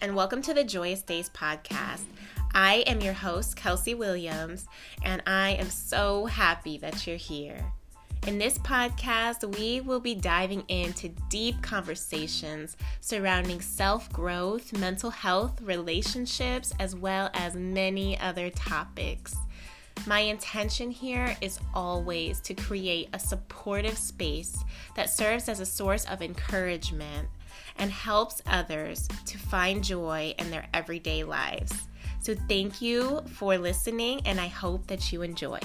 and welcome to the Joyous Days podcast. I am your host, Kelsey Williams, and I am so happy that you're here. In this podcast, we will be diving into deep conversations surrounding self growth, mental health, relationships, as well as many other topics. My intention here is always to create a supportive space that serves as a source of encouragement and helps others to find joy in their everyday lives. So, thank you for listening, and I hope that you enjoy.